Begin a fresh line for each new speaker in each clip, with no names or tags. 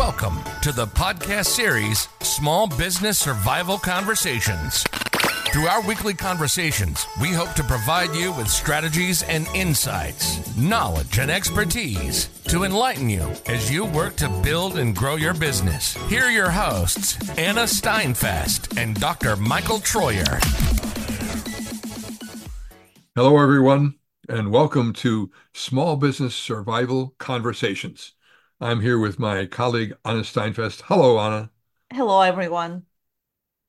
Welcome to the podcast series Small Business Survival Conversations. Through our weekly conversations, we hope to provide you with strategies and insights, knowledge and expertise to enlighten you as you work to build and grow your business. Here are your hosts, Anna Steinfest and Dr. Michael Troyer.
Hello, everyone, and welcome to Small Business Survival Conversations. I'm here with my colleague, Anna Steinfest. Hello, Anna.
Hello, everyone.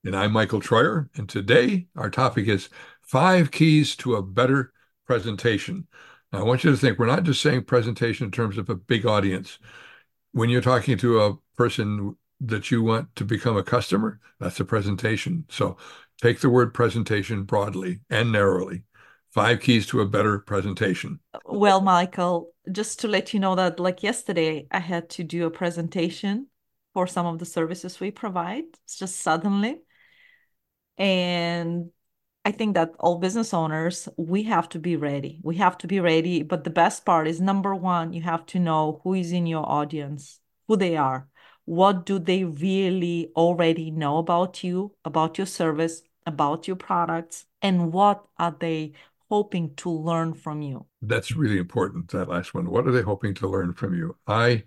And I'm Michael Troyer. And today our topic is five keys to a better presentation. Now, I want you to think we're not just saying presentation in terms of a big audience. When you're talking to a person that you want to become a customer, that's a presentation. So take the word presentation broadly and narrowly. Five keys to a better presentation.
Well, Michael, just to let you know that, like yesterday, I had to do a presentation for some of the services we provide. It's just suddenly. And I think that all business owners, we have to be ready. We have to be ready. But the best part is number one, you have to know who is in your audience, who they are. What do they really already know about you, about your service, about your products, and what are they hoping to learn from you?
That's really important, that last one. What are they hoping to learn from you? I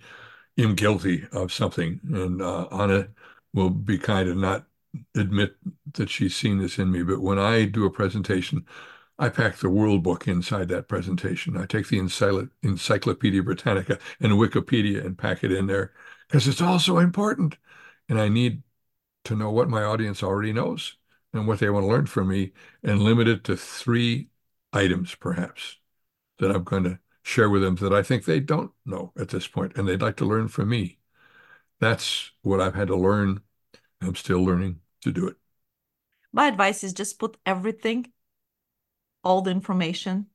am guilty of something, and uh, Anna will be kind of not admit that she's seen this in me, but when I do a presentation, I pack the World Book inside that presentation. I take the Encyclopedia Britannica and Wikipedia and pack it in there because it's all so important. And I need to know what my audience already knows and what they want to learn from me and limit it to three items, perhaps, that I'm going to share with them that I think they don't know at this point and they'd like to learn from me. That's what I've had to learn. I'm still learning to do it.
My advice is just put everything, all the information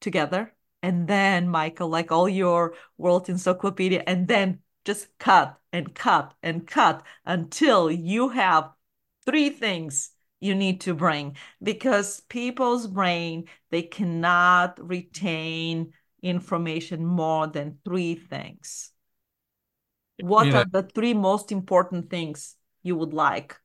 together. And then, Michael, like all your world encyclopedia, and then just cut and cut and cut until you have three things you need to bring because people's brain they cannot retain information more than three things. What are the three most important things you would like?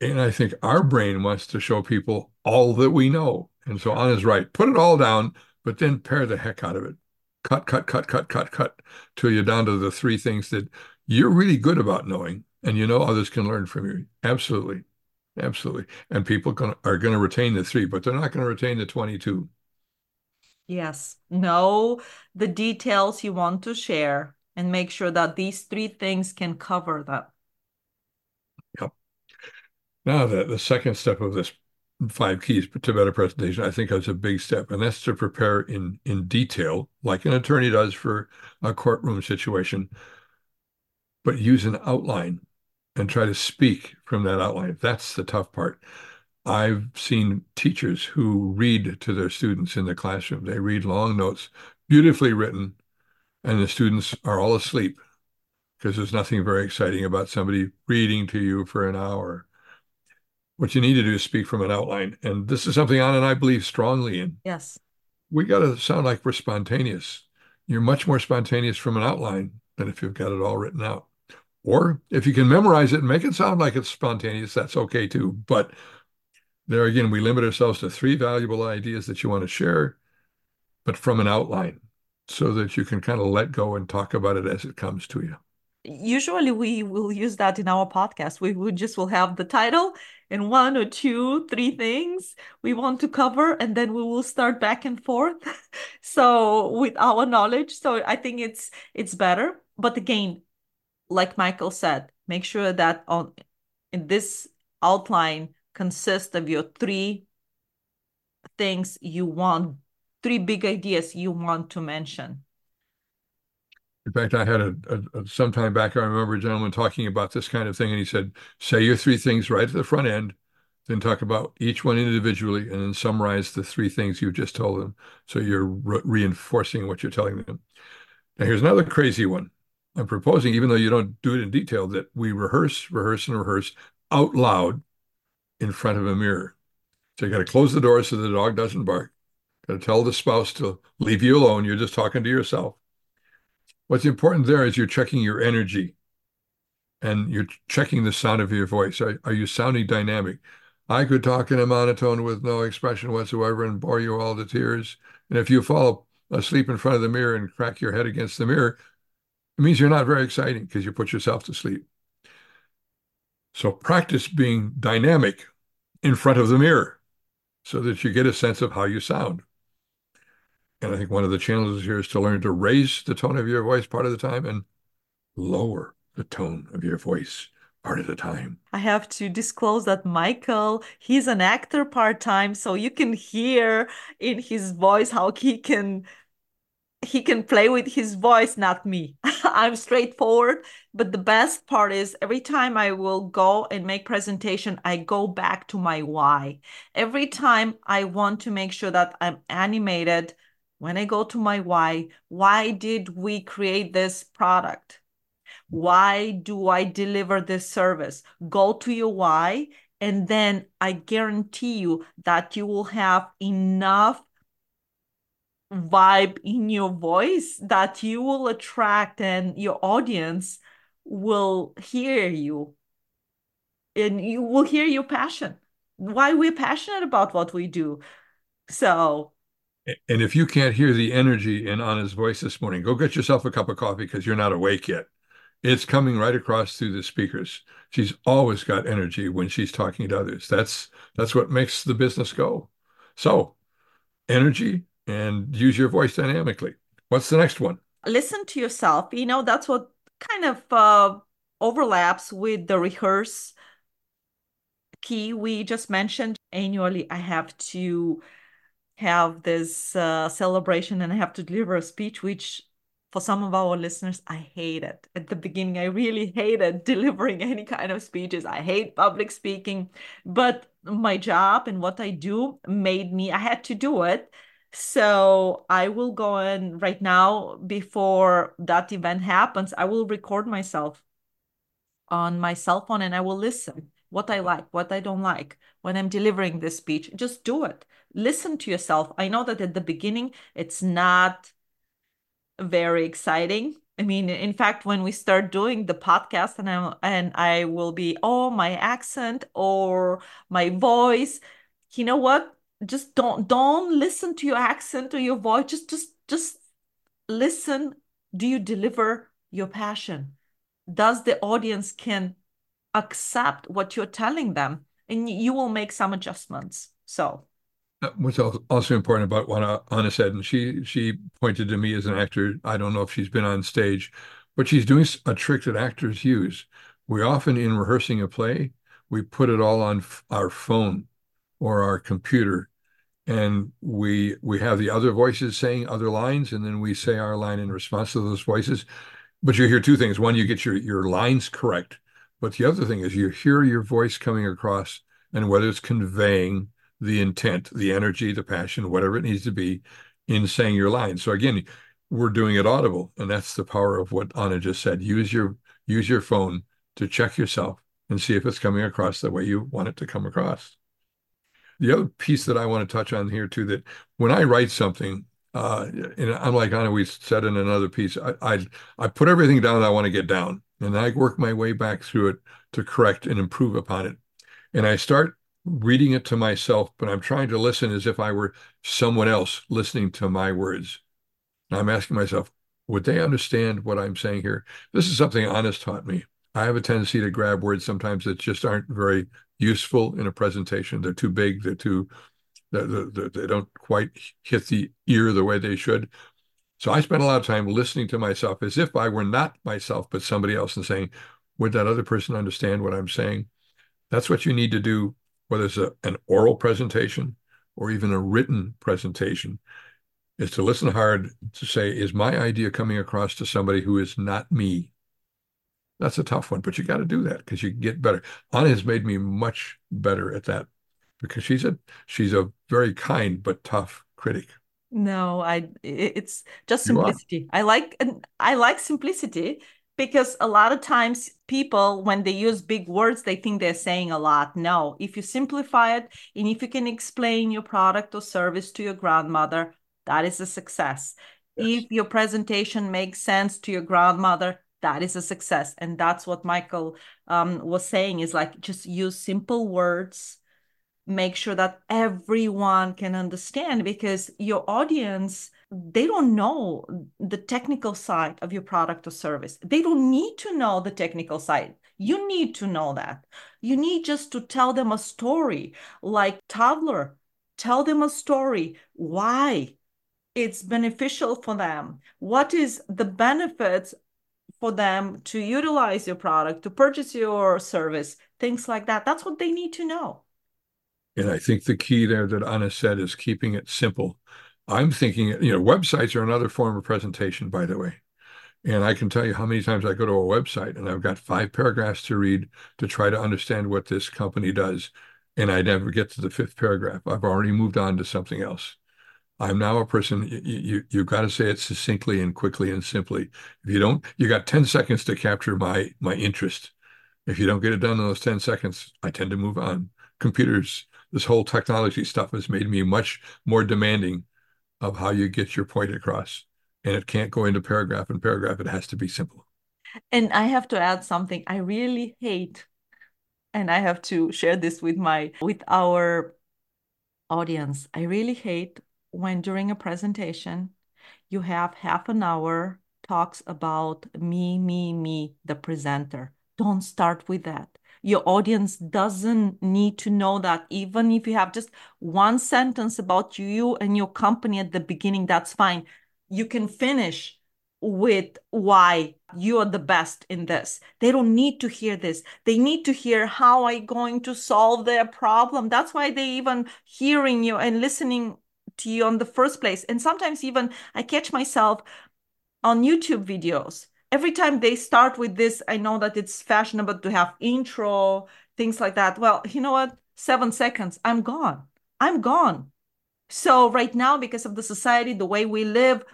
And i think our brain wants to show people all that we know. And so on. anna's right. Put it all down but then pare the heck out of it. Cut cut cut cut cut cut till you're down to the three things that you're really good about knowing and you know others can learn from you. Absolutely Absolutely. And people are going to retain the three, but they're not going to retain the 22.
Yes. Know the details you want to share and make sure that these three things can cover that.
Yep. Now, the, the second step of this five keys to better presentation, I think is a big step, and that's to prepare in in detail, like an attorney does for a courtroom situation, but use an outline and try to speak from that outline. That's the tough part. I've seen teachers who read to their students in the classroom. They read long notes, beautifully written, and the students are all asleep because there's nothing very exciting about somebody reading to you for an hour. What you need to do is speak from an outline. And this is something Anna and I believe strongly in.
Yes.
We got to sound like we're spontaneous. You're much more spontaneous from an outline than if you've got it all written out. Or if you can memorize it and make it sound like it's spontaneous, that's okay too. But there again, we limit ourselves to three valuable ideas that you want to share, but from an outline so that you can kind of let go and talk about it as it comes to you.
Usually we will use that in our podcast. We would just will have the title and one or two, three things we want to cover, and then we will start back and forth. so with our knowledge. So I think it's it's better. But again, like Michael said, make sure that on in this outline consists of your three things you want, three big ideas you want to mention.
In fact, I had a, a, a some time back, I remember a gentleman talking about this kind of thing, and he said, say your three things right at the front end, then talk about each one individually, and then summarize the three things you just told them. So you're re reinforcing what you're telling them. Now, here's another crazy one. I'm proposing, even though you don't do it in detail, that we rehearse, rehearse, and rehearse out loud in front of a mirror. So you got to close the door so the dog doesn't bark. Got to tell the spouse to leave you alone. You're just talking to yourself. What's important there is you're checking your energy and you're checking the sound of your voice. Are, are you sounding dynamic? I could talk in a monotone with no expression whatsoever and bore you all to tears. And if you fall asleep in front of the mirror and crack your head against the mirror, it means you're not very exciting because you put yourself to sleep. So practice being dynamic in front of the mirror so that you get a sense of how you sound. And I think one of the challenges here is to learn to raise the tone of your voice part of the time and lower the tone of your voice part of the time.
I have to disclose that Michael, he's an actor part time, so you can hear in his voice how he can he can play with his voice, not me. I'm straightforward, but the best part is every time I will go and make presentation, I go back to my why. Every time I want to make sure that I'm animated, when I go to my why, why did we create this product? Why do I deliver this service? Go to your why, and then I guarantee you that you will have enough vibe in your voice that you will attract and your audience will hear you. And you will hear your passion. Why we're passionate about what we do. So
and if you can't hear the energy in Anna's voice this morning go get yourself a cup of coffee because you're not awake yet. It's coming right across through the speakers. She's always got energy when she's talking to others. That's that's what makes the business go. So energy and use your voice dynamically. What's the next one?
Listen to yourself. You know, that's what kind of uh, overlaps with the rehearse key we just mentioned. Annually, I have to have this uh, celebration and I have to deliver a speech, which for some of our listeners, I hate it. At the beginning, I really hated delivering any kind of speeches. I hate public speaking, but my job and what I do made me, I had to do it so I will go in right now before that event happens. I will record myself on my cell phone and I will listen what I like, what I don't like when I'm delivering this speech. Just do it. Listen to yourself. I know that at the beginning it's not very exciting. I mean, in fact, when we start doing the podcast and I and I will be, oh, my accent or my voice, you know what? Just don't don't listen to your accent or your voice. Just just just listen. Do you deliver your passion? Does the audience can accept what you're telling them? And you will make some adjustments. So.
Uh, what's also important about what Anna said, and she she pointed to me as an actor. I don't know if she's been on stage, but she's doing a trick that actors use. We often, in rehearsing a play, we put it all on our phone or our computer and we we have the other voices saying other lines and then we say our line in response to those voices. But you hear two things. One you get your your lines correct but the other thing is you hear your voice coming across and whether it's conveying the intent the energy the passion whatever it needs to be in saying your line. So again we're doing it audible and that's the power of what anna just said. Use your use your phone to check yourself and see if it's coming across the way you want it to come across the other piece that I want to touch on here too, that when I write something, uh, and unlike Anna, we said in another piece, I, I, I put everything down that I want to get down, and I work my way back through it to correct and improve upon it. And I start reading it to myself, but I'm trying to listen as if I were someone else listening to my words. And I'm asking myself, would they understand what I'm saying here? This is something Anna's taught me. I have a tendency to grab words sometimes that just aren't very useful in a presentation. They're too big. They're too they don't quite hit the ear the way they should. So I spend a lot of time listening to myself as if I were not myself, but somebody else, and saying, "Would that other person understand what I'm saying?" That's what you need to do, whether it's a, an oral presentation or even a written presentation, is to listen hard to say, "Is my idea coming across to somebody who is not me?" That's a tough one, but you got to do that because you get better. Anna has made me much better at that because she's a she's a very kind but tough critic.
No, I it's just simplicity. I like I like simplicity because a lot of times people when they use big words they think they're saying a lot. No, if you simplify it and if you can explain your product or service to your grandmother, that is a success. If your presentation makes sense to your grandmother, that is a success. And that's what Michael um, was saying is like just use simple words, make sure that everyone can understand because your audience they don't know the technical side of your product or service. They don't need to know the technical side. You need to know that. You need just to tell them a story like toddler. Tell them a story why it's beneficial for them. What is the benefits for them to utilize your product, to purchase your service, things like that. That's what they need to know.
And I think the key there that Anna said is keeping it simple. I'm thinking, you know, websites are another form of presentation, by the way. And I can tell you how many times I go to a website and I've got five paragraphs to read to try to understand what this company does. And I never get to the fifth paragraph. I've already moved on to something else. I'm now a person, you, you, you've got to say it succinctly and quickly and simply. If you don't, you got 10 seconds to capture my, my interest. If you don't get it done in those 10 seconds, I tend to move on. Computers, this whole technology stuff has made me much more demanding of how you get your point across. And it can't go into paragraph and paragraph. It has to be simple.
And I have to add something. I really hate, and I have to share this with my with our audience. I really hate when during a presentation you have half an hour talks about me, me, me, the presenter. Don't start with that. Your audience doesn't need to know that. Even if you have just one sentence about you and your company at the beginning, that's fine. You can finish with why you are the best in this. They don't need to hear this. They need to hear how I going to solve their problem. That's why they even hearing you and listening to you on the first place. And sometimes even I catch myself on YouTube videos. Every time they start with this, I know that it's fashionable to have intro, things like that. Well, you know what? Seven seconds, I'm gone. I'm gone. So, right now, because of the society, the way we live,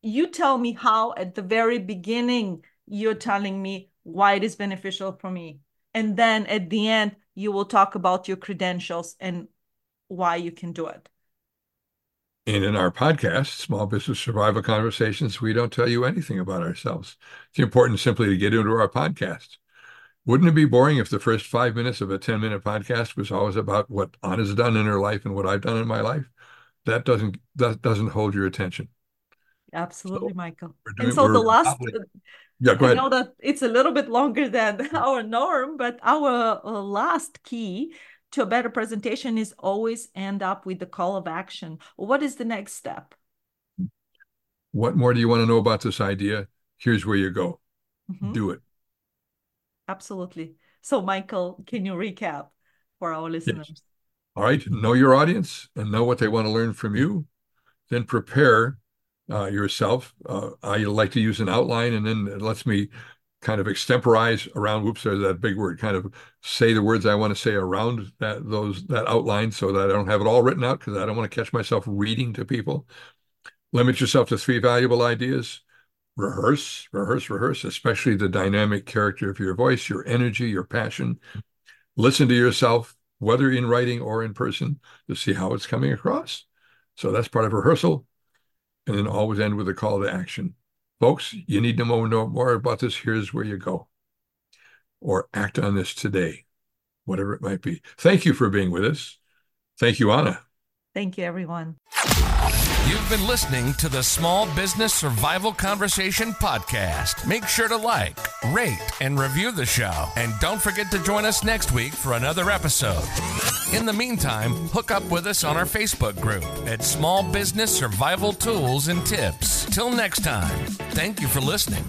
you tell me how at the very beginning you're telling me why it is beneficial for me. And then at the end, you will talk about your credentials and why you can do it.
And in our podcast, Small Business Survival Conversations, we don't tell you anything about ourselves. It's important simply to get into our podcast. Wouldn't it be boring if the first five minutes of a 10 minute podcast was always about what Anna's done in her life and what I've done in my life? That doesn't that doesn't hold your attention.
Absolutely, so Michael. Doing, and so the last probably, yeah, go ahead. I know that it's a little bit longer than our norm, but our uh, last key to a better presentation is always end up with the call of action. What is the next step?
What more do you want to know about this idea? Here's where you go. Mm-hmm. Do it.
Absolutely. So, Michael, can you recap for our listeners? Yes.
All right. Know your audience and know what they want to learn from you. Then prepare uh, yourself. Uh, I like to use an outline, and then it lets me kind of extemporize around whoops there's that big word kind of say the words i want to say around that those that outline so that i don't have it all written out because i don't want to catch myself reading to people. Limit yourself to three valuable ideas. Rehearse rehearse rehearse especially the dynamic character of your voice your energy your passion. Listen to yourself whether in writing or in person to see how it's coming across. So that's part of rehearsal. And then always end with a call to action Folks, you need to know more about this. Here's where you go. Or act on this today, whatever it might be. Thank you for being with us. Thank you, Anna.
Thank you, everyone.
You've been listening to the Small Business Survival Conversation podcast. Make sure to like, rate, and review the show. And don't forget to join us next week for another episode. In the meantime, hook up with us on our Facebook group at Small Business Survival Tools and Tips. Till next time, thank you for listening.